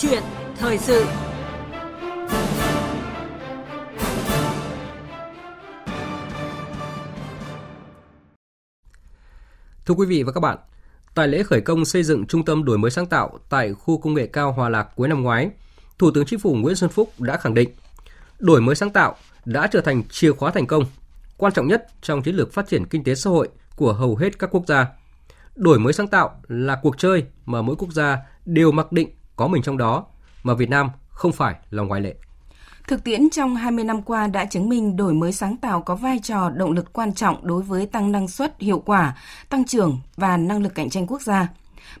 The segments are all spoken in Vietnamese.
chuyện thời sự Thưa quý vị và các bạn, tại lễ khởi công xây dựng trung tâm đổi mới sáng tạo tại khu công nghệ cao Hòa Lạc cuối năm ngoái, Thủ tướng Chính phủ Nguyễn Xuân Phúc đã khẳng định đổi mới sáng tạo đã trở thành chìa khóa thành công, quan trọng nhất trong chiến lược phát triển kinh tế xã hội của hầu hết các quốc gia. Đổi mới sáng tạo là cuộc chơi mà mỗi quốc gia đều mặc định có mình trong đó, mà Việt Nam không phải là ngoại lệ. Thực tiễn trong 20 năm qua đã chứng minh đổi mới sáng tạo có vai trò động lực quan trọng đối với tăng năng suất, hiệu quả, tăng trưởng và năng lực cạnh tranh quốc gia.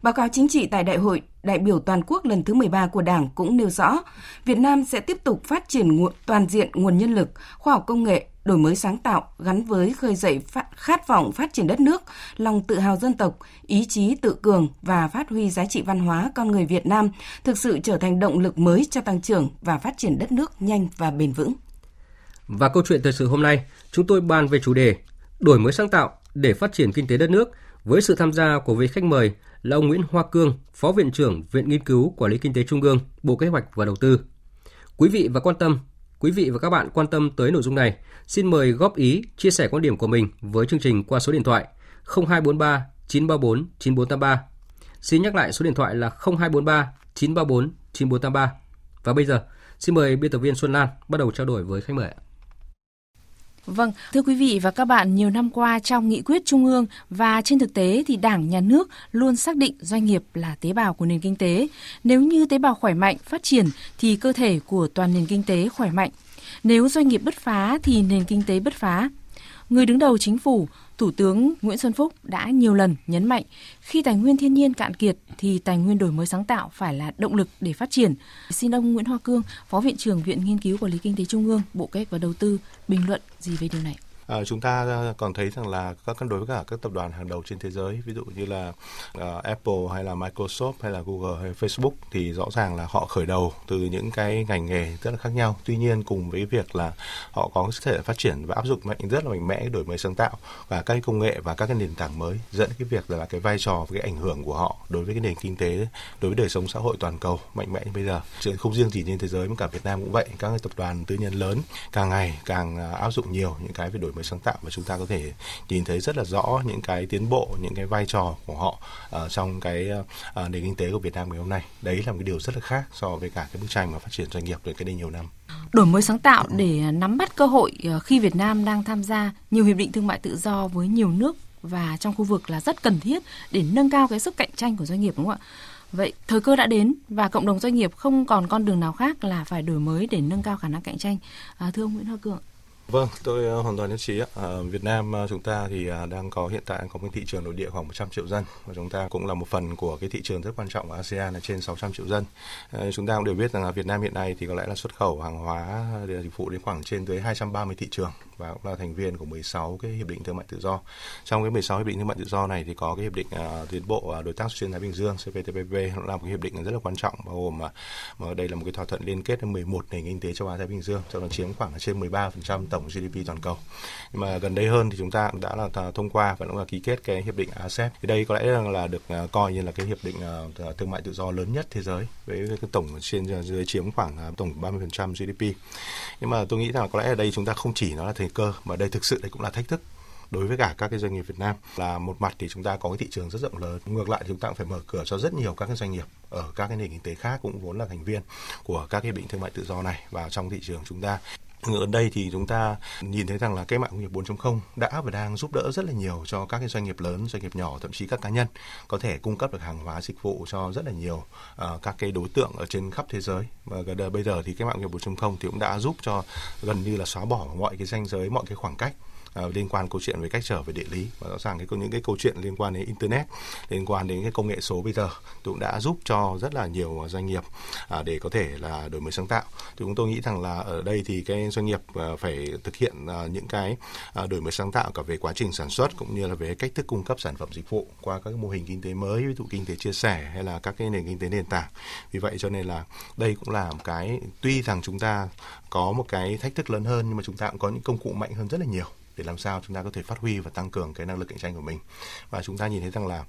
Báo cáo chính trị tại Đại hội đại biểu toàn quốc lần thứ 13 của Đảng cũng nêu rõ, Việt Nam sẽ tiếp tục phát triển nguồn, toàn diện nguồn nhân lực, khoa học công nghệ, đổi mới sáng tạo gắn với khơi dậy phát, khát vọng phát triển đất nước, lòng tự hào dân tộc, ý chí tự cường và phát huy giá trị văn hóa con người Việt Nam thực sự trở thành động lực mới cho tăng trưởng và phát triển đất nước nhanh và bền vững. Và câu chuyện thời sự hôm nay, chúng tôi bàn về chủ đề đổi mới sáng tạo để phát triển kinh tế đất nước với sự tham gia của vị khách mời là ông Nguyễn Hoa Cương, Phó Viện trưởng Viện Nghiên cứu Quản lý Kinh tế Trung ương, Bộ Kế hoạch và Đầu tư. Quý vị và quan tâm, quý vị và các bạn quan tâm tới nội dung này, xin mời góp ý, chia sẻ quan điểm của mình với chương trình qua số điện thoại 0243 934 9483. Xin nhắc lại số điện thoại là 0243 934 9483. Và bây giờ, xin mời biên tập viên Xuân Lan bắt đầu trao đổi với khách mời ạ. Vâng, thưa quý vị và các bạn, nhiều năm qua trong nghị quyết trung ương và trên thực tế thì Đảng, Nhà nước luôn xác định doanh nghiệp là tế bào của nền kinh tế. Nếu như tế bào khỏe mạnh, phát triển thì cơ thể của toàn nền kinh tế khỏe mạnh. Nếu doanh nghiệp bứt phá thì nền kinh tế bứt phá. Người đứng đầu chính phủ, Thủ tướng Nguyễn Xuân Phúc đã nhiều lần nhấn mạnh khi tài nguyên thiên nhiên cạn kiệt thì tài nguyên đổi mới sáng tạo phải là động lực để phát triển. Xin ông Nguyễn Hoa Cương, Phó Viện trưởng Viện Nghiên cứu Quản lý Kinh tế Trung ương, Bộ Kế hoạch và Đầu tư bình luận gì về điều này? À, chúng ta ờ, còn thấy rằng là các đối với cả các tập đoàn hàng đầu trên thế giới ví dụ như là uh, Apple hay là Microsoft hay là Google hay Facebook thì rõ ràng là họ khởi đầu từ những cái ngành nghề rất là khác nhau. Tuy nhiên cùng với việc là họ có thể phát triển và áp dụng mạnh rất là mạnh mẽ đổi mới sáng tạo và các công nghệ và các cái nền tảng mới dẫn cái việc là cái vai trò và cái ảnh hưởng của họ đối với cái nền kinh tế đối với đời sống xã hội toàn cầu mạnh mẽ như bây giờ. Không riêng chỉ trên thế giới mà cả Việt Nam cũng vậy. Các tập đoàn tư nhân lớn càng ngày càng áp dụng nhiều những cái về đổi mới mới sáng tạo và chúng ta có thể nhìn thấy rất là rõ những cái tiến bộ những cái vai trò của họ uh, trong cái uh, nền kinh tế của Việt Nam ngày hôm nay đấy là một cái điều rất là khác so với cả cái bức tranh mà phát triển doanh nghiệp từ cái đây nhiều năm đổi mới sáng tạo để nắm bắt cơ hội ờ, khi Việt Nam đang tham gia nhiều hiệp định thương mại tự do với nhiều nước và trong khu vực là rất cần thiết để nâng cao cái sức cạnh tranh của doanh nghiệp đúng không ạ? Vậy thời cơ đã đến và cộng đồng doanh nghiệp không còn con đường nào khác là phải đổi mới để nâng cao khả năng cạnh tranh. À, thưa ông Nguyễn Hoa Cường. Vâng, tôi ờ, hoàn toàn nhất trí. Ở ờ, Việt Nam ờ, chúng ta thì đang có hiện tại có một thị trường nội địa khoảng 100 triệu dân và chúng ta cũng là một phần của cái thị trường rất quan trọng của ASEAN là trên 600 triệu dân. Chúng ta cũng đều biết rằng là Việt Nam hiện nay thì có lẽ là xuất khẩu hàng hóa dịch vụ đến khoảng trên tới 230 thị trường và cũng là thành viên của 16 cái hiệp định thương mại tự do. Trong cái 16 hiệp định thương mại tự do này thì có cái hiệp định uh, tiến bộ uh, đối tác xuyên Thái Bình Dương CPTPP nó là một cái hiệp định rất là quan trọng bao gồm mà, mà đây là một cái thỏa thuận liên kết 11 nền kinh tế châu Á Thái Bình Dương cho nó chiếm khoảng trên 13% tổng GDP toàn cầu. Nhưng mà gần đây hơn thì chúng ta cũng đã là thông qua và cũng là ký kết cái hiệp định ASEP. Thì đây có lẽ là được uh, coi như là cái hiệp định uh, thương mại tự do lớn nhất thế giới với cái tổng trên dưới chiếm khoảng uh, tổng 30% GDP. Nhưng mà tôi nghĩ rằng có lẽ ở đây chúng ta không chỉ nó là thành cơ, mà đây thực sự đây cũng là thách thức đối với cả các cái doanh nghiệp Việt Nam. Là một mặt thì chúng ta có cái thị trường rất rộng lớn, ngược lại chúng ta cũng phải mở cửa cho rất nhiều các cái doanh nghiệp ở các cái nền kinh tế khác, cũng vốn là thành viên của các cái định thương mại tự do này vào trong thị trường chúng ta ở đây thì chúng ta nhìn thấy rằng là cái mạng công nghiệp 4.0 đã và đang giúp đỡ rất là nhiều cho các cái doanh nghiệp lớn, doanh nghiệp nhỏ, thậm chí các cá nhân có thể cung cấp được hàng hóa dịch vụ cho rất là nhiều uh, các cái đối tượng ở trên khắp thế giới. Và bây giờ thì cái mạng công nghiệp 4.0 thì cũng đã giúp cho gần như là xóa bỏ mọi cái ranh giới, mọi cái khoảng cách uh, liên quan câu chuyện về cách trở về địa lý. Và rõ ràng cái những cái câu chuyện liên quan đến internet liên quan đến cái công nghệ số bây giờ cũng đã giúp cho rất là nhiều doanh nghiệp uh, để có thể là đổi mới sáng tạo. Thì chúng tôi nghĩ rằng là ở đây thì cái doanh nghiệp uh, phải thực hiện uh, những cái uh, đổi mới sáng tạo cả về quá trình sản xuất cũng như là về cách thức cung cấp sản phẩm dịch vụ qua các mô hình kinh tế mới ví dụ kinh tế chia sẻ hay là các cái nền kinh tế nền tảng. Vì vậy cho nên là đây cũng là một cái tuy rằng chúng ta có một cái thách thức lớn hơn nhưng mà chúng ta cũng có những công cụ mạnh hơn rất là nhiều để làm sao chúng ta có thể phát huy và tăng cường cái năng lực cạnh tranh của mình và chúng ta nhìn thấy rằng là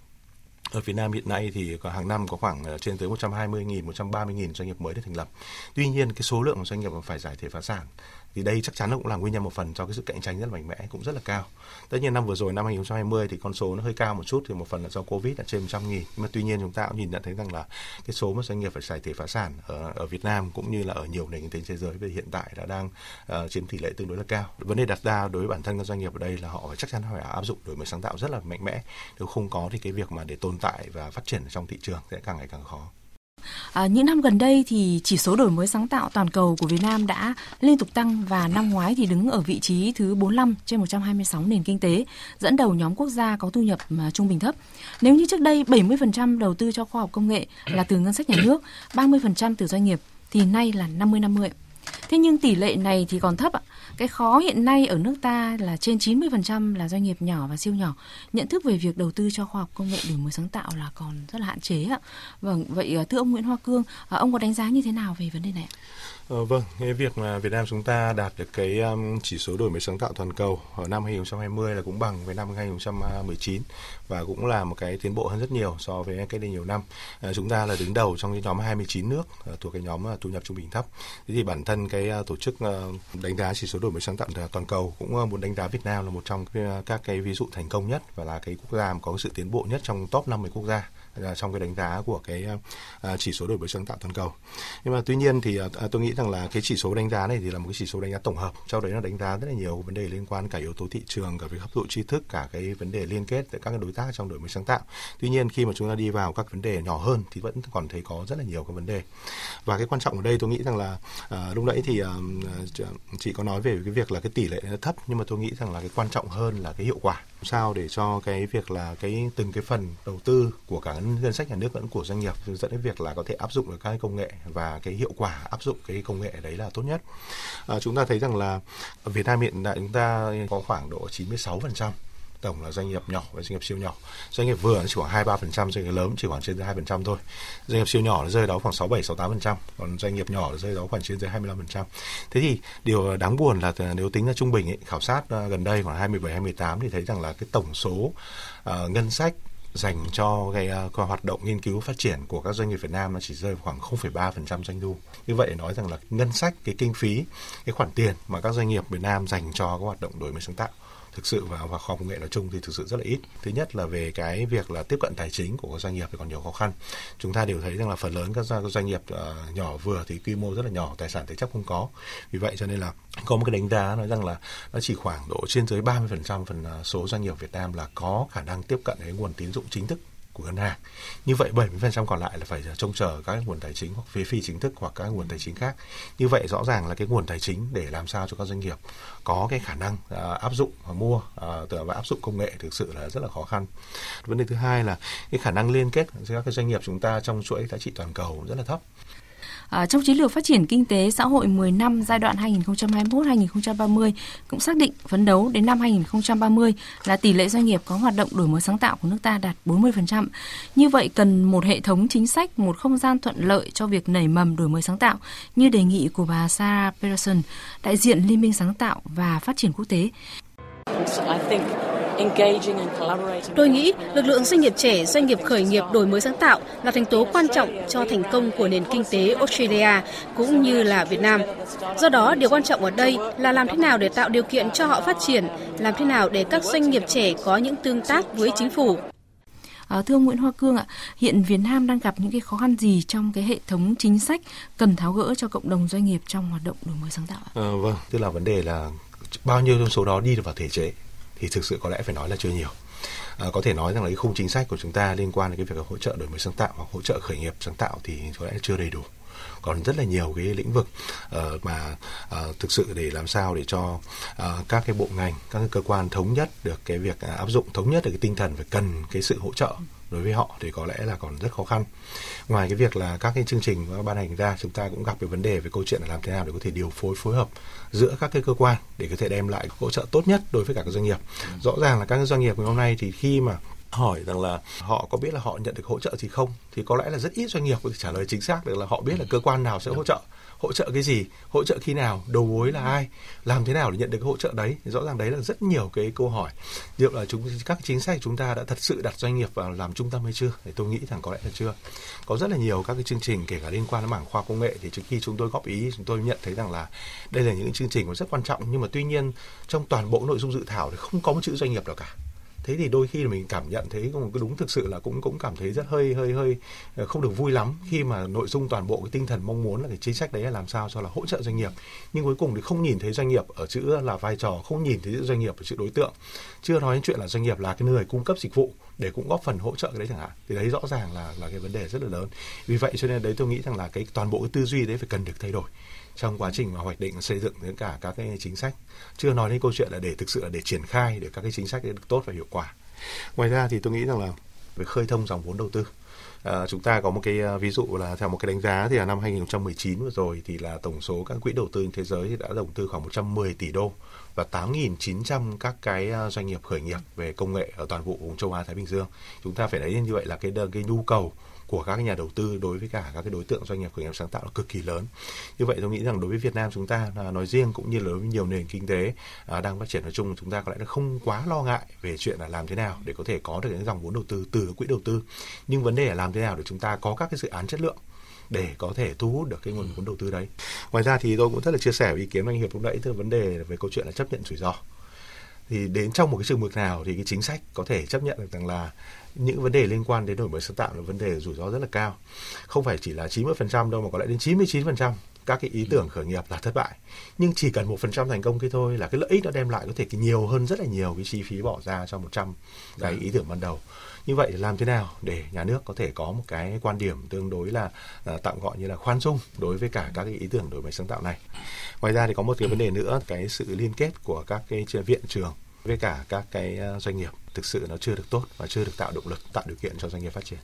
ở Việt Nam hiện nay thì hàng năm có khoảng ờ, trên tới 120.000, 130.000 doanh nghiệp mới được thành lập. Tuy nhiên cái số lượng doanh nghiệp phải giải thể phá sản thì đây chắc chắn cũng là nguyên nhân một phần cho cái sự cạnh tranh rất là mạnh mẽ cũng rất là cao. Tất nhiên năm vừa rồi năm 2020 thì con số nó hơi cao một chút thì một phần là do covid là trên 100 nghìn. Nhưng mà tuy nhiên chúng ta cũng nhìn nhận thấy rằng là cái số mà doanh nghiệp phải giải thể phá sản ở, ở Việt Nam cũng như là ở nhiều nền kinh tế thế giới về hiện tại đã đang uh, chiếm tỷ lệ tương đối là cao. Vấn đề đặt ra đối với bản thân các doanh nghiệp ở đây là họ phải chắc chắn phải áp dụng đổi mới sáng tạo rất là mạnh mẽ. Nếu không có thì cái việc mà để tồn tại và phát triển trong thị trường sẽ càng ngày càng khó. À, những năm gần đây thì chỉ số đổi mới sáng tạo toàn cầu của Việt Nam đã liên tục tăng và năm ngoái thì đứng ở vị trí thứ 45 trên 126 nền kinh tế, dẫn đầu nhóm quốc gia có thu nhập mà trung bình thấp. Nếu như trước đây 70% đầu tư cho khoa học công nghệ là từ ngân sách nhà nước, 30% từ doanh nghiệp thì nay là 50-50. Thế nhưng tỷ lệ này thì còn thấp ạ. Cái khó hiện nay ở nước ta là trên 90% là doanh nghiệp nhỏ và siêu nhỏ. Nhận thức về việc đầu tư cho khoa học công nghệ đổi mới sáng tạo là còn rất là hạn chế ạ. Vâng, vậy ờ, thưa ông Nguyễn Hoa Cương, ờ, ông có đánh giá như thế nào về vấn đề này ạ? Ờ, vâng, cái việc mà Việt Nam chúng ta đạt được cái um, chỉ số đổi mới sáng tạo toàn cầu ở năm 2020 là cũng bằng với năm 2019 và cũng là một cái tiến bộ hơn rất nhiều so với cách đây nhiều năm. À, chúng ta là đứng đầu trong cái nhóm 29 nước uh, thuộc cái nhóm uh, thu nhập trung bình thấp. Thế thì bản thân cái uh, tổ chức uh, đánh giá chỉ số đổi mới sáng tạo toàn cầu cũng uh, muốn đánh giá Việt Nam là một trong cái, uh, các cái ví dụ thành công nhất và là cái quốc gia có sự tiến bộ nhất trong top 50 quốc gia trong cái đánh giá của cái ờ, ờ, chỉ số đổi mới sáng tạo toàn cầu. Nhưng mà tuy nhiên thì ờ, tôi nghĩ rằng là cái chỉ số đánh giá này thì là một cái chỉ số đánh giá tổng hợp. Sau đấy nó đánh giá rất là nhiều vấn đề liên quan cả yếu tố thị trường, cả việc hấp thụ tri thức, cả cái vấn đề liên kết tại các đối tác trong đổi mới sáng tạo. Tuy nhiên khi mà chúng ta đi vào các vấn đề nhỏ hơn thì vẫn còn thấy có rất là nhiều các vấn đề. Và cái quan trọng ở đây tôi nghĩ rằng là uh, lúc nãy thì uh, chị có nói về cái việc là cái tỷ lệ nó thấp nhưng mà tôi nghĩ rằng là cái quan trọng hơn là cái hiệu quả sao để cho cái việc là cái từng cái phần đầu tư của cả ngân sách nhà nước lẫn của doanh nghiệp dẫn đến việc là có thể áp dụng được các công nghệ và cái hiệu quả áp dụng cái công nghệ đấy là tốt nhất. À, chúng ta thấy rằng là Việt Nam hiện tại chúng ta có khoảng độ 96% tổng là doanh nghiệp nhỏ và doanh nghiệp siêu nhỏ. Doanh nghiệp vừa chỉ khoảng hai ba phần trăm doanh nghiệp lớn chỉ khoảng trên dưới hai phần trăm thôi. Doanh nghiệp siêu nhỏ nó rơi đó khoảng sáu bảy sáu tám phần trăm còn doanh nghiệp nhỏ nó rơi đó khoảng trên dưới hai mươi lăm phần trăm. Thế thì điều đáng buồn là nếu tính ra trung bình ấy, khảo sát ờ, gần đây khoảng hai mươi bảy hai mươi tám thì thấy rằng là cái tổng số uh, ngân sách dành cho cái uh, hoạt động nghiên cứu phát triển của các doanh nghiệp Việt Nam nó chỉ rơi khoảng 0,3% doanh thu. Như vậy nói rằng là ngân sách cái kinh phí cái khoản tiền mà các doanh nghiệp Việt Nam dành cho các hoạt động đổi mới sáng tạo thực sự vào và khoa công nghệ nói chung thì thực sự rất là ít. Thứ nhất là về cái việc là tiếp cận tài chính của các doanh nghiệp thì còn nhiều khó khăn. Chúng ta đều thấy rằng là phần lớn các doanh nghiệp uh, nhỏ vừa thì quy mô rất là nhỏ, tài sản thế chấp không có. Vì vậy cho nên là có một cái đánh giá nói rằng là nó chỉ khoảng độ trên dưới 30% phần ờ, số doanh nghiệp Việt Nam là có khả năng tiếp cận đến nguồn tín dụng chính thức của ngân hàng. Như vậy 70% còn lại là phải à, trông chờ các nguồn tài chính hoặc phía phi chính thức hoặc các nguồn tài chính khác. Như vậy rõ ràng là cái nguồn tài chính để làm sao cho các doanh nghiệp có cái khả năng uh, áp dụng và mua uh, và áp dụng công nghệ thực sự là rất là khó khăn. Vấn đề thứ hai là cái khả năng liên kết giữa các cái doanh nghiệp chúng ta trong chuỗi giá trị toàn cầu rất là thấp. À, trong chiến lược phát triển kinh tế xã hội 10 năm giai đoạn 2021-2030 cũng xác định phấn đấu đến năm 2030 là tỷ lệ doanh nghiệp có hoạt động đổi mới sáng tạo của nước ta đạt 40%. Như vậy cần một hệ thống chính sách, một không gian thuận lợi cho việc nảy mầm đổi mới sáng tạo như đề nghị của bà Sarah Peterson, đại diện Liên minh sáng tạo và phát triển quốc tế. Tôi nghĩ lực lượng doanh nghiệp trẻ, doanh nghiệp khởi nghiệp đổi mới sáng tạo là thành tố quan trọng cho thành công của nền kinh tế Australia cũng như là Việt Nam. Do đó, điều quan trọng ở đây là làm thế nào để tạo điều kiện cho họ phát triển, làm thế nào để các doanh nghiệp trẻ có những tương tác với chính phủ. À, thưa ông Nguyễn Hoa Cương ạ, hiện Việt Nam đang gặp những cái khó khăn gì trong cái hệ thống chính sách cần tháo gỡ cho cộng đồng doanh nghiệp trong hoạt động đổi mới sáng tạo ạ? À, vâng, tức là vấn đề là bao nhiêu trong số đó đi được vào thể chế thì thực sự có lẽ phải nói là chưa nhiều. À, có thể nói rằng là cái khung chính sách của chúng ta liên quan đến cái việc hỗ trợ đổi mới sáng tạo hoặc hỗ trợ khởi nghiệp sáng tạo thì có lẽ chưa đầy đủ. Còn rất là nhiều cái lĩnh vực uh, mà uh, thực sự để làm sao để cho uh, các cái bộ ngành các cái cơ quan thống nhất được cái việc uh, áp dụng thống nhất được cái tinh thần phải cần cái sự hỗ trợ đối với họ thì có lẽ là còn rất khó khăn. Ngoài cái việc là các cái chương trình ban hành ra, chúng ta cũng gặp cái vấn đề về câu chuyện là làm thế nào để có thể điều phối phối hợp giữa các cái cơ quan để có thể đem lại hỗ trợ tốt nhất đối với cả các doanh nghiệp. Rõ ràng là các doanh nghiệp ngày hôm nay thì khi mà hỏi rằng là họ có biết là họ nhận được hỗ trợ gì không, thì có lẽ là rất ít doanh nghiệp có thể trả lời chính xác được là họ biết là cơ quan nào sẽ hỗ trợ hỗ trợ cái gì, hỗ trợ khi nào, đầu mối là ai, làm thế nào để nhận được cái hỗ trợ đấy. Rõ ràng đấy là rất nhiều cái câu hỏi. Liệu là chúng, các chính sách chúng ta đã thật sự đặt doanh nghiệp vào làm trung tâm hay chưa, thì tôi nghĩ rằng có lẽ là chưa. Có rất là nhiều các cái chương trình, kể cả liên quan đến mảng khoa công nghệ, thì trước khi chúng tôi góp ý, chúng tôi nhận thấy rằng là đây là những chương trình rất quan trọng. Nhưng mà tuy nhiên, trong toàn bộ nội dung dự thảo thì không có một chữ doanh nghiệp nào cả thế thì đôi khi là mình cảm nhận thấy cũng đúng thực sự là cũng cũng cảm thấy rất hơi hơi hơi ờ, không được vui lắm khi mà nội dung toàn bộ cái tinh thần mong muốn là cái chính sách đấy là làm sao cho là hỗ trợ doanh nghiệp. Nhưng cuối cùng thì không nhìn thấy doanh nghiệp ở chữ là vai trò, không nhìn thấy doanh nghiệp ở chữ đối tượng. Chưa nói đến chuyện là doanh nghiệp là cái người cung cấp dịch vụ để cũng góp phần hỗ trợ cái đấy chẳng hạn, thì đấy rõ ràng là là cái vấn đề rất là lớn. Vì vậy cho nên đấy tôi nghĩ rằng là cái toàn bộ cái tư duy đấy phải cần được thay đổi trong quá trình mà hoạch định xây dựng những cả các cái chính sách. Chưa nói đến câu chuyện là để thực sự là để triển khai để các cái chính sách được tốt và hiệu quả. Ngoài ra thì tôi nghĩ rằng là về khơi thông dòng vốn đầu tư. À, chúng ta có một cái ờ, ví dụ là theo một cái đánh giá thì là năm 2019 vừa rồi thì là tổng số các quỹ đầu tư trên thế giới thì đã đầu tư khoảng 110 tỷ đô và 8.900 các cái ờ, doanh nghiệp khởi nghiệp về công nghệ ở toàn bộ vùng châu Á Thái Bình Dương. Chúng ta phải thấy như vậy là cái cái nhu cầu của các nhà đầu tư đối với cả các cái đối tượng doanh nghiệp khởi nghiệp sáng tạo là cực kỳ lớn. Như vậy tôi nghĩ rằng đối với Việt Nam chúng ta là nói riêng cũng như là đối với nhiều nền kinh tế à, đang phát triển nói chung chúng ta có lẽ là không quá lo ngại về chuyện là làm thế nào để có thể có được những dòng vốn đầu tư từ quỹ đầu tư. Nhưng vấn đề là làm thế nào để chúng ta có các cái dự án chất lượng để có thể thu hút được cái nguồn vốn đầu tư đấy. Ngoài ra thì tôi cũng rất là chia sẻ ý kiến anh Hiệp lúc nãy từ vấn đề về câu chuyện là chấp nhận rủi ro thì đến trong một cái trường mực nào thì cái chính sách có thể chấp nhận được rằng là những vấn đề liên quan đến đổi mới sáng tạo là vấn đề rủi ro rất là cao. Không phải chỉ là 90% đâu mà có lẽ đến 99% các cái ý tưởng khởi nghiệp là thất bại. Nhưng chỉ cần một phần trăm thành công cái thôi là cái lợi ích nó đem lại có thể nhiều hơn rất là nhiều cái chi phí bỏ ra cho 100 cái ý tưởng ban đầu. Như vậy làm thế nào để nhà nước có thể có một cái quan điểm tương đối là uh, tạm gọi như là khoan dung đối với cả các cái ý tưởng đổi mới sáng tạo này. Ngoài ra thì có một cái vấn đề nữa, cái sự liên kết của các cái viện trường với cả các cái ờ, doanh nghiệp thực sự nó chưa được tốt và chưa được tạo động lực, tạo điều kiện cho doanh nghiệp phát triển.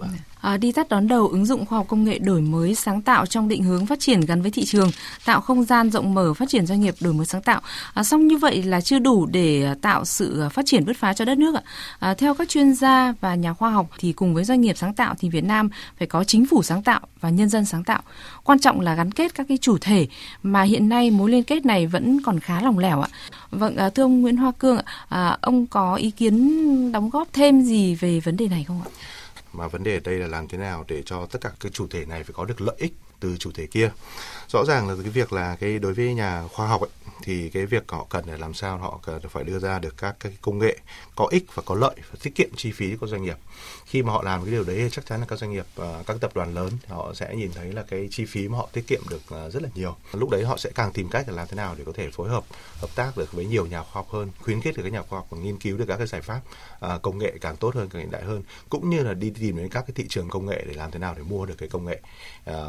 Vâng. À, đi tắt đón đầu ứng dụng khoa học công nghệ đổi mới sáng tạo trong định hướng phát triển gắn với thị trường, tạo không gian rộng mở phát triển doanh nghiệp đổi mới sáng tạo. À, song như vậy là chưa đủ để à, tạo sự à, phát triển bứt phá cho đất nước ạ. À, theo các chuyên gia và nhà khoa học thì cùng với doanh nghiệp sáng tạo thì Việt Nam phải có chính phủ sáng tạo và nhân dân sáng tạo. Quan trọng là gắn kết các cái chủ thể mà hiện nay mối liên kết này vẫn còn khá lỏng lẻo ạ. Vâng, à, thưa ông Nguyễn Hoa Cương ạ, à, ông có ý kiến đóng góp thêm gì về vấn đề này không ạ? Mà vấn đề ở đây là làm thế nào để cho tất cả các chủ thể này phải có được lợi ích từ chủ thể kia? Rõ ràng là cái việc là cái đối với nhà khoa học ấy, thì cái việc họ cần là làm sao họ cần phải đưa ra được các cái công nghệ có ích và có lợi và tiết kiệm chi phí của doanh nghiệp. Khi mà họ làm cái điều đấy chắc chắn là các doanh nghiệp ờ, các tập đoàn lớn họ sẽ nhìn thấy là cái chi phí mà họ tiết kiệm được ờ, rất là nhiều. Lúc đấy họ sẽ càng tìm cách là làm thế nào để có thể phối hợp hợp tác được với nhiều nhà khoa học hơn khuyến khích được các nhà khoa học nghiên cứu được các cái giải pháp ờ, công nghệ càng tốt hơn càng hiện đại hơn cũng như là đi tìm đến các cái thị trường công nghệ để làm thế nào để mua được cái công nghệ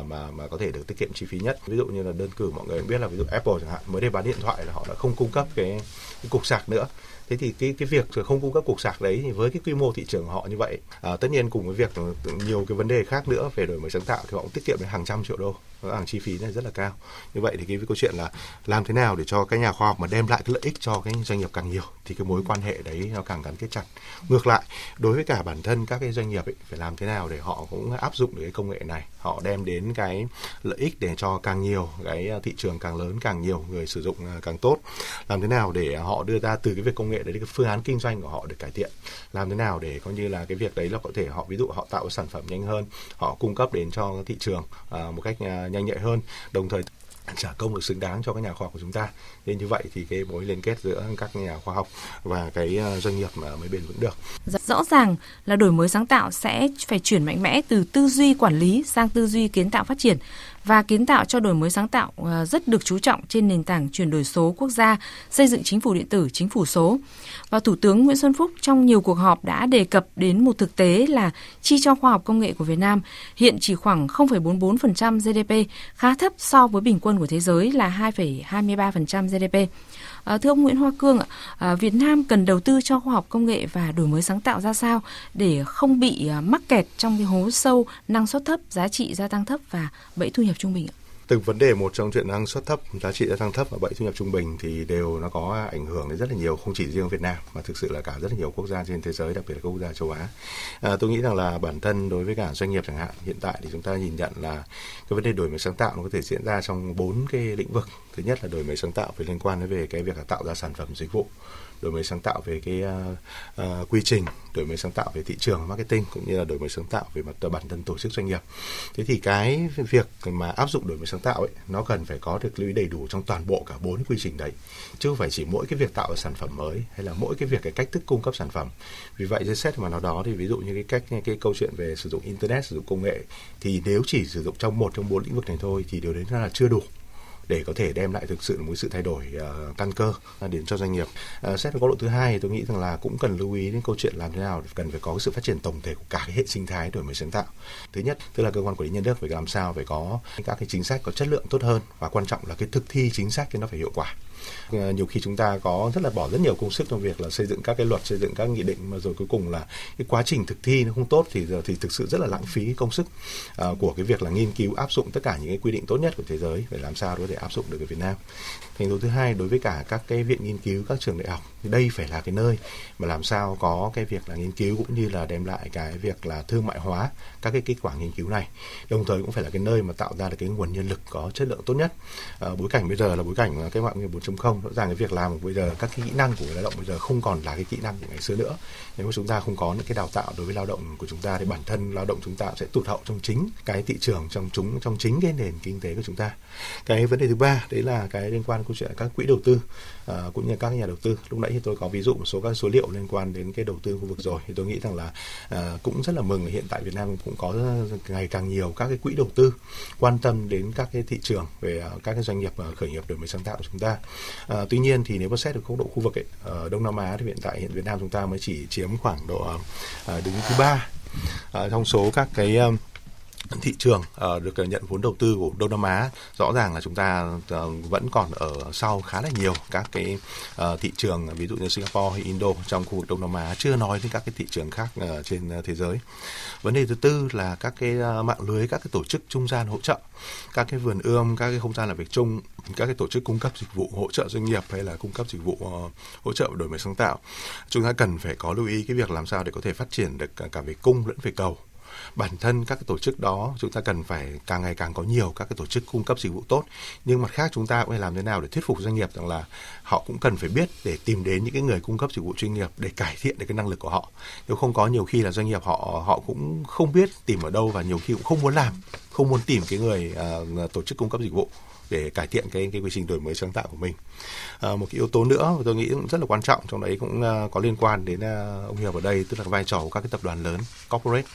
mà mà có thể được tiết kiệm chi phí nhất ví dụ như là đơn cử mọi người biết là ví dụ Apple chẳng hạn mới đây bán điện thoại là họ đã không cung cấp cái, cái cục sạc nữa thế thì cái cái việc không cung cấp cục sạc đấy thì với cái quy mô thị trường của họ như vậy à, tất nhiên cùng với việc nhiều cái vấn đề khác nữa về đổi mới sáng tạo thì họ cũng tiết kiệm đến hàng trăm triệu đô. Hàng chi phí này rất là cao. Như vậy thì cái câu chuyện là làm thế nào để cho các nhà khoa học mà đem lại cái lợi ích cho cái doanh nghiệp càng nhiều thì cái mối quan hệ đấy nó càng gắn kết chặt. Ngược lại đối với cả bản thân các cái doanh nghiệp ấy, phải làm thế nào để họ cũng áp dụng được cái công nghệ này họ đem đến cái lợi ích để cho càng nhiều cái thị trường càng lớn càng nhiều người sử dụng à, càng tốt. Làm thế nào để họ đưa ra từ cái việc công nghệ đấy cái phương án kinh doanh của họ được cải thiện. Làm thế nào để coi như là cái việc đấy là có thể họ ví dụ họ tạo sản phẩm nhanh hơn họ cung cấp đến cho thị trường uh, một cách uh, nhanh nhạy hơn đồng thời trả công được xứng đáng cho các nhà khoa học của chúng ta. Nên như vậy thì cái mối liên kết giữa các nhà khoa học và cái à, doanh nghiệp mà mới bền vững được. Rõ ràng là đổi mới sáng tạo sẽ phải chuyển mạnh mẽ từ tư duy quản lý sang tư duy kiến tạo phát triển và kiến tạo cho đổi mới sáng tạo ờ, rất được chú trọng trên nền tảng chuyển đổi số quốc gia, xây dựng chính phủ điện tử, chính phủ số. Và Thủ tướng Nguyễn Xuân Phúc trong nhiều cuộc họp đã đề cập đến một thực tế là chi cho khoa học công nghệ của Việt Nam hiện chỉ khoảng 0,44% GDP, khá thấp so với bình quân của thế giới là 2,23% GDP. À, thưa ông Nguyễn Hoa Cương ạ, à, Việt Nam cần đầu tư cho khoa học công nghệ và đổi mới sáng tạo ra sao để không bị ờ, mắc kẹt trong cái hố sâu năng suất thấp, giá trị gia tăng thấp và bẫy thu nhập trung bình ạ? từng vấn đề một trong chuyện năng suất thấp, giá trị gia tăng thấp và bẫy thu nhập trung bình thì đều nó có ảnh hưởng đến rất là nhiều, không chỉ riêng Việt Nam mà thực sự là cả rất là nhiều quốc gia trên thế giới, đặc biệt là các quốc gia châu Á. À, tôi nghĩ rằng là bản thân đối với cả doanh nghiệp chẳng hạn, hiện tại thì chúng ta nhìn nhận là cái vấn đề đổi mới sáng tạo nó có thể diễn ra trong bốn cái lĩnh vực. Thứ nhất là đổi mới sáng tạo về liên quan đến về cái việc là tạo ra sản phẩm dịch vụ đổi mới sáng tạo về cái uh, uh, quy trình đổi mới sáng tạo về thị trường marketing cũng như là đổi mới sáng tạo về mặt bản thân tổ chức doanh nghiệp. Thế thì cái việc mà áp dụng đổi mới sáng tạo ấy nó cần phải có được lưu ý đầy đủ trong toàn bộ cả bốn quy trình đấy chứ không phải chỉ mỗi cái việc tạo ra sản phẩm mới hay là mỗi cái việc cái cách thức cung cấp sản phẩm. Vì vậy dưới xét mà nó đó thì ví dụ như cái cách cái câu chuyện về sử dụng internet sử dụng công nghệ thì nếu chỉ sử dụng trong một trong bốn lĩnh vực này thôi thì điều đấy là chưa đủ để có thể đem lại thực sự một sự thay đổi uh, căn cơ đến cho doanh nghiệp. Uh, xét về góc độ thứ hai thì tôi nghĩ rằng là cũng cần lưu ý đến câu chuyện làm thế nào cần phải có sự phát triển tổng thể của cả cái hệ sinh thái đổi mới sáng tạo. Thứ nhất, tức là cơ quan quản lý nhà nước phải làm sao phải có các cái chính sách có chất lượng tốt hơn và quan trọng là cái thực thi chính sách thì nó phải hiệu quả Ờ, nhiều khi chúng ta có rất là bỏ rất nhiều công sức trong việc là xây dựng các cái luật xây dựng các nghị định mà rồi cuối cùng là cái quá trình thực thi nó không tốt thì giờ thì thực sự rất là lãng phí công sức uh, của cái việc là nghiên cứu áp dụng tất cả những cái quy định tốt nhất của thế giới để làm sao có thể áp dụng được ở Việt Nam. Thành tố thứ hai đối với cả các cái viện nghiên cứu các trường đại học thì đây phải là cái nơi mà làm sao có cái việc là nghiên cứu cũng như là đem lại cái việc là thương mại hóa các cái kết quả nghiên cứu này. Đồng thời cũng phải là cái nơi mà tạo ra được cái nguồn nhân lực có chất lượng tốt nhất. À, bối cảnh bây giờ là bối cảnh cái mạng nghề 4.0 rõ ràng cái việc làm bây giờ, các cái kỹ năng của người lao động bây giờ không còn là cái kỹ năng của ngày xưa nữa nếu mà chúng ta không có những cái đào tạo đối với lao động của chúng ta thì bản thân lao động chúng ta sẽ tụt hậu trong chính cái thị trường trong chúng trong chính cái nền kinh tế của chúng ta. Cái vấn đề thứ ba đấy là cái liên quan câu chuyện các quỹ đầu tư uh, cũng như các nhà đầu tư. Lúc nãy thì tôi có ví dụ một số các số liệu liên quan đến cái đầu tư khu vực rồi. Thì tôi nghĩ rằng là uh, cũng rất là mừng hiện tại Việt Nam cũng có ngày càng nhiều các cái quỹ đầu tư quan tâm đến các cái thị trường về uh, các cái doanh nghiệp uh, khởi nghiệp đổi mới sáng tạo của chúng ta. Uh, tuy nhiên thì nếu mà xét được góc độ khu vực ấy, ở Đông Nam Á thì hiện tại hiện Việt Nam chúng ta mới chỉ chiếm khoảng độ ờ, đứng thứ ba. Ờ, trong số các cái thị trường uh, được ờ, nhận vốn đầu tư của Đông Nam Á rõ ràng là chúng ta uh, vẫn còn ở sau khá là nhiều các cái uh, thị trường ví dụ như Singapore hay Indo trong khu vực Đông Nam Á chưa nói đến các cái thị trường khác uh, trên uh, thế giới. Vấn đề thứ tư là các cái uh, mạng lưới các cái tổ chức trung gian hỗ trợ, các cái vườn ươm, các cái không gian làm việc chung, các cái tổ chức cung cấp dịch vụ hỗ trợ doanh nghiệp hay là cung cấp dịch vụ uh, hỗ trợ đổi mới sáng tạo. Chúng ta cần phải có lưu ý cái việc làm sao để có thể phát triển được cả, cả về cung lẫn về cầu bản thân các cái tổ chức đó chúng ta cần phải càng ngày càng có nhiều các cái tổ chức cung cấp dịch vụ tốt nhưng mặt khác chúng ta cũng phải làm thế nào để thuyết phục doanh nghiệp rằng là họ cũng cần phải biết để tìm đến những cái người cung cấp dịch vụ chuyên nghiệp để cải thiện được cái năng lực của họ nếu không có nhiều khi là doanh nghiệp họ họ cũng không biết tìm ở đâu và nhiều khi cũng không muốn làm không muốn tìm cái người uh, tổ chức cung cấp dịch vụ để cải thiện cái cái quy trình đổi mới sáng tạo của mình. À, một cái yếu tố nữa tôi nghĩ cũng rất là quan trọng trong đấy cũng uh, có liên quan đến uh, ông Hiệp ở đây tức là vai trò của các cái tập đoàn lớn corporate.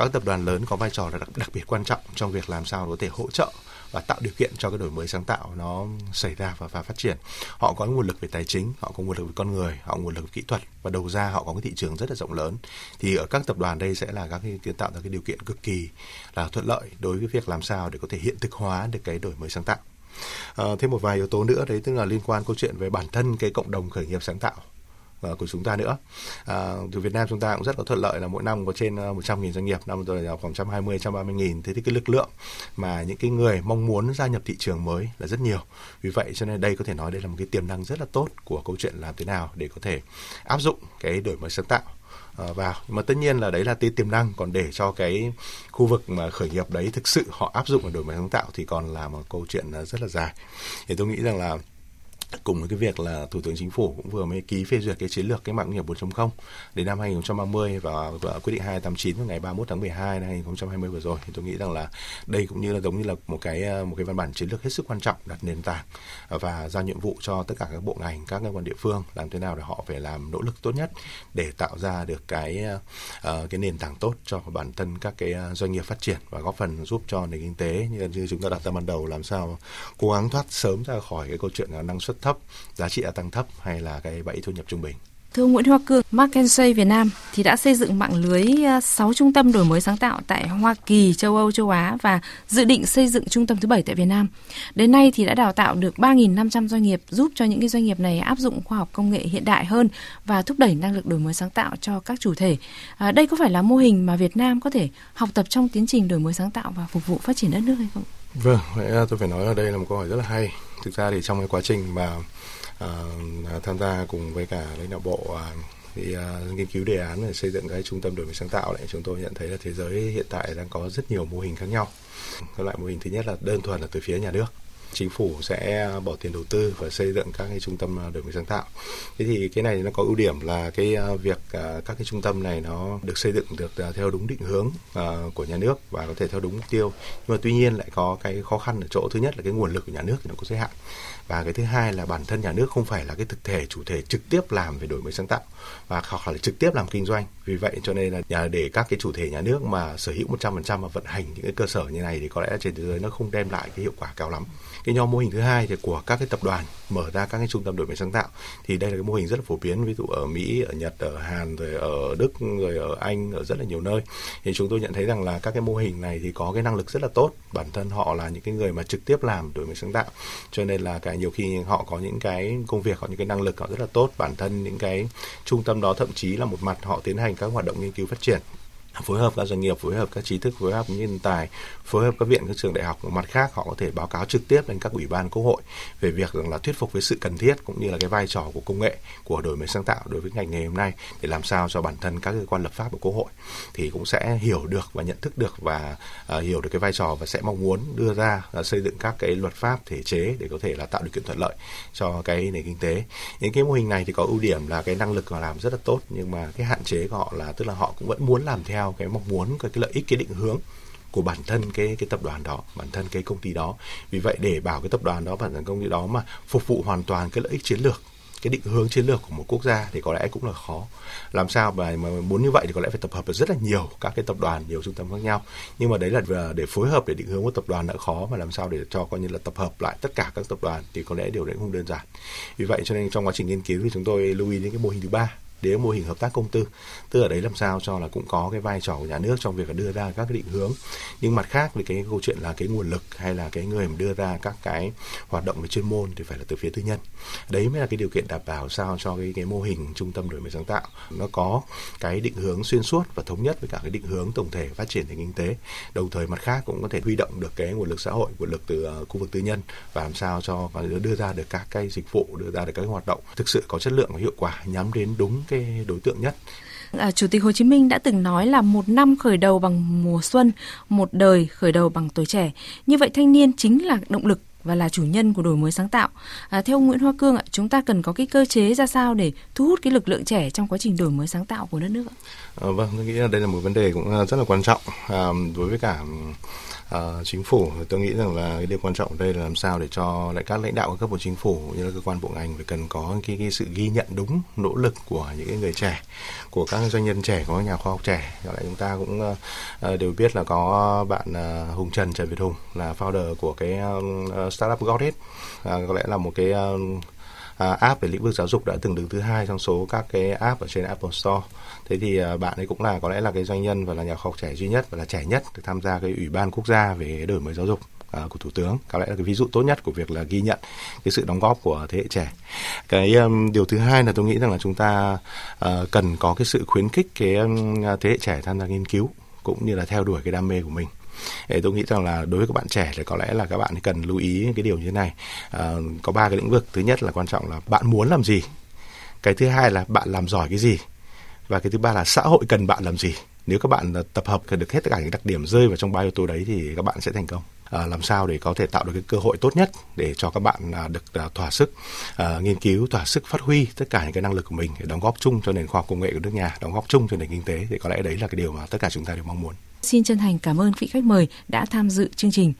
Các tập đoàn lớn có vai trò là đặc, đặc biệt quan trọng trong việc làm sao có thể hỗ trợ và tạo điều kiện cho cái đổi mới sáng tạo nó xảy ra và, và phát triển. Họ có nguồn lực về tài chính, họ có nguồn lực về con người, họ có nguồn lực về kỹ thuật và đầu ra họ có cái thị trường rất là rộng lớn. Thì ở các tập đoàn đây sẽ là các cái tạo ra cái điều kiện cực kỳ là thuận lợi đối với việc làm sao để có thể hiện thực hóa được cái đổi mới sáng tạo. À, thêm một vài yếu tố nữa đấy tức là liên quan câu chuyện về bản thân cái cộng đồng khởi nghiệp sáng tạo của chúng ta nữa. À, từ Việt Nam chúng ta cũng rất có thuận lợi là mỗi năm có trên ờ, 100.000 doanh nghiệp, năm rồi là khoảng 120, 130.000. Thế thì cái lực lượng mà những cái người mong muốn gia nhập thị trường mới là rất nhiều. Vì vậy cho nên đây có thể nói đây là một cái tiềm năng rất là tốt của câu chuyện làm thế nào để có thể áp dụng cái đổi mới sáng tạo ờ, vào nhưng mà tất nhiên là đấy là cái tiềm năng còn để cho cái khu vực mà khởi nghiệp đấy thực sự họ áp dụng và đổi mới sáng tạo thì còn là một câu chuyện ờ, rất là dài thì tôi nghĩ rằng là cùng với cái việc là thủ tướng chính phủ cũng vừa mới ký phê duyệt cái chiến lược cái mạng công nghiệp 4.0 đến năm 2030 và, và quyết định 289 vào ngày 31 tháng 12 năm 2020 vừa rồi. Thì tôi nghĩ rằng là đây cũng như là giống như là một cái ờ, một cái văn bản chiến lược hết sức quan trọng đặt nền tảng và giao nhiệm vụ cho tất cả các bộ ngành các cơ quan địa phương làm thế nào để họ phải làm nỗ lực tốt nhất để tạo ra được cái uh, cái nền tảng tốt cho bản thân các cái ờ, doanh nghiệp phát triển và góp phần giúp cho nền kinh tế như chúng ta đặt ra ban đầu làm sao cố gắng thoát sớm ra khỏi cái câu chuyện là năng suất thấp, giá trị gia tăng thấp hay là cái bẫy thu nhập trung bình. Thưa ông Nguyễn Hoa Cương, McKinsey Việt Nam thì đã xây dựng mạng lưới 6 à, trung tâm đổi mới sáng tạo tại Hoa Kỳ, châu Âu, châu Á và dự định xây dựng trung tâm thứ bảy tại Việt Nam. Đến nay thì đã đào tạo được 3.500 doanh nghiệp giúp cho những cái doanh nghiệp này áp dụng khoa học công nghệ hiện đại hơn và thúc đẩy năng lực đổi mới sáng tạo cho các chủ thể. À, đây có phải là mô hình mà Việt Nam có thể học tập trong tiến trình đổi mới sáng tạo và phục vụ phát triển đất nước hay không? Vâng, vậy tôi phải nói ở đây là một câu hỏi rất là hay. Thực ra thì trong cái quá trình mà uh, tham gia cùng với cả lãnh đạo bộ uh, thì uh, nghiên cứu đề án để xây dựng cái trung tâm đổi mới sáng tạo này chúng tôi nhận thấy là thế giới hiện tại đang có rất nhiều mô hình khác nhau. Cái loại mô hình thứ nhất là đơn thuần là từ phía nhà nước chính phủ sẽ bỏ tiền đầu tư và xây dựng các cái trung tâm à, đổi mới sáng tạo. Thế thì cái này nó có ưu điểm là cái à, việc à, các cái trung tâm này nó được xây dựng được theo đúng định hướng của nhà nước và có thể theo đúng mục tiêu. Nhưng mà tuy nhiên lại có cái khó khăn ở chỗ thứ nhất là cái nguồn lực của nhà nước thì nó có giới hạn và cái thứ hai là bản thân nhà nước không phải là cái thực thể, chủ thể trực tiếp làm về đổi mới sáng tạo và hoặc là trực tiếp làm kinh doanh vì vậy cho nên là nhà, để các cái chủ thể nhà nước mà sở hữu 100% và vận hành những cái cơ sở như này thì có lẽ trên thế giới nó không đem lại cái hiệu quả cao lắm cái nhóm mô hình thứ hai thì của các cái tập đoàn mở ra các cái trung tâm đổi mới sáng tạo. Thì đây là cái mô hình rất là phổ biến, ví dụ ở Mỹ, ở Nhật, ở Hàn, rồi ở Đức, rồi ở Anh, ở rất là nhiều nơi. Thì chúng tôi nhận thấy rằng là các cái mô hình này thì có cái năng lực rất là tốt. Bản thân họ là những cái người mà trực tiếp làm đổi mới sáng tạo. Cho nên là cái nhiều khi họ có những cái công việc, họ những cái năng lực họ rất là tốt. Bản thân những cái trung tâm đó thậm chí là một mặt họ tiến hành các hoạt động nghiên cứu phát triển phối hợp các doanh nghiệp phối hợp các trí thức phối hợp nhân tài phối hợp các viện các trường đại học mặt khác họ có thể báo cáo trực tiếp lên các ủy ban quốc hội về việc là thuyết phục với sự cần thiết cũng như là cái vai trò của công nghệ của đổi mới sáng tạo đối với ngành nghề hôm nay để làm sao cho bản thân các cơ quan lập pháp của quốc hội thì cũng sẽ hiểu được và nhận thức được và uh, hiểu được cái vai trò và sẽ mong muốn đưa ra uh, xây dựng các cái luật pháp thể chế để có thể là tạo điều kiện thuận lợi cho cái nền kinh tế. Những cái mô hình này thì có ưu điểm là cái năng lực họ làm rất là tốt nhưng mà cái hạn chế của họ là tức là họ cũng vẫn muốn làm theo cái mong muốn cái, cái lợi ích cái định hướng của bản thân cái cái tập đoàn đó bản thân cái công ty đó. Vì vậy để bảo cái tập đoàn đó bản thân công ty đó mà phục vụ hoàn toàn cái lợi ích chiến lược cái định hướng chiến lược của một quốc gia thì có lẽ cũng là khó. Làm sao mà, mà muốn như vậy thì có lẽ phải tập hợp được rất là nhiều các cái tập đoàn nhiều trung tâm khác nhau. Nhưng mà đấy là để phối hợp để định hướng một tập đoàn đã khó mà làm sao để cho coi như là tập hợp lại tất cả các tập đoàn thì có lẽ điều đấy không đơn giản. Vì vậy cho nên trong quá trình nghiên cứu thì chúng tôi lưu ý đến cái mô hình thứ ba đến mô hình hợp tác công tư. Tức ở đấy làm sao cho là cũng có cái vai trò của nhà nước trong việc là đưa ra các cái định hướng. Nhưng mặt khác thì cái câu chuyện là cái nguồn lực hay là cái người mà đưa ra các cái hoạt động về chuyên môn thì phải là từ phía tư nhân. Đấy mới là cái điều kiện đảm bảo sao cho cái cái mô hình trung tâm đổi mới sáng tạo nó có cái định hướng xuyên suốt và thống nhất với cả cái định hướng tổng thể phát triển nền kinh tế. Đồng thời mặt khác cũng có thể huy động được cái nguồn lực xã hội, nguồn lực từ ờ, khu vực tư nhân và làm sao cho và đưa ra được các cái dịch vụ, đưa ra được các cái hoạt động thực sự có chất lượng và hiệu quả, nhắm đến đúng cái đối tượng nhất. À, Chủ tịch Hồ Chí Minh đã từng nói là một năm khởi đầu bằng mùa xuân, một đời khởi đầu bằng tuổi trẻ. Như vậy thanh niên chính là động lực và là chủ nhân của đổi mới sáng tạo. À, theo Nguyễn Hoa Cương, chúng ta cần có cái cơ chế ra sao để thu hút cái lực lượng trẻ trong quá trình đổi mới sáng tạo của đất nước? À, vâng, tôi nghĩ đây là một vấn đề cũng rất là quan trọng à, đối với cả uh, chính phủ tôi nghĩ rằng là cái điều quan trọng ở đây là làm sao để cho lại các lãnh đạo các cấp của chính phủ như là cơ quan bộ ngành phải cần có cái, cái sự ghi nhận đúng nỗ lực của những cái người trẻ của các doanh nhân trẻ của các nhà khoa học trẻ. Và lại chúng ta cũng uh, đều biết là có bạn uh, Hùng Trần Trần Việt Hùng là founder của cái uh, startup Godhead uh, có lẽ là một cái uh, À, app về lĩnh vực giáo dục đã từng đứng thứ hai trong số các cái app ở trên Apple Store. Thế thì uh, bạn ấy cũng là có lẽ là cái doanh nhân và là nhà khoa học trẻ duy nhất và là trẻ nhất được tham gia cái ủy ban quốc gia về đổi mới giáo dục à, của thủ tướng. Có lẽ là cái ví dụ tốt nhất của việc là ghi nhận cái sự đóng góp của thế hệ trẻ. Cái um, điều thứ hai là tôi nghĩ rằng là chúng ta uh, cần có cái sự khuyến khích cái um, thế hệ trẻ tham gia nghiên cứu cũng như là theo đuổi cái đam mê của mình để tôi nghĩ rằng là đối với các bạn trẻ thì có lẽ là các bạn cần lưu ý cái điều như thế này. À, có ba cái lĩnh vực. Thứ nhất là quan trọng là bạn muốn làm gì. Cái thứ hai là bạn làm giỏi cái gì. Và cái thứ ba là xã hội cần bạn làm gì. Nếu các bạn ờ, tập hợp được hết tất cả những đặc điểm rơi vào trong ba yếu tố đấy thì các bạn sẽ thành công. À, làm sao để có thể tạo được cái cơ hội tốt nhất để cho các bạn à, được à, thỏa sức à, nghiên cứu thỏa sức phát huy tất cả những cái năng lực của mình để đóng góp chung cho nền khoa học công nghệ của nước nhà đóng góp chung cho nền kinh tế thì có lẽ đấy là cái điều mà tất cả chúng ta đều mong muốn. Xin chân thành cảm ơn vị khách mời đã tham dự chương trình.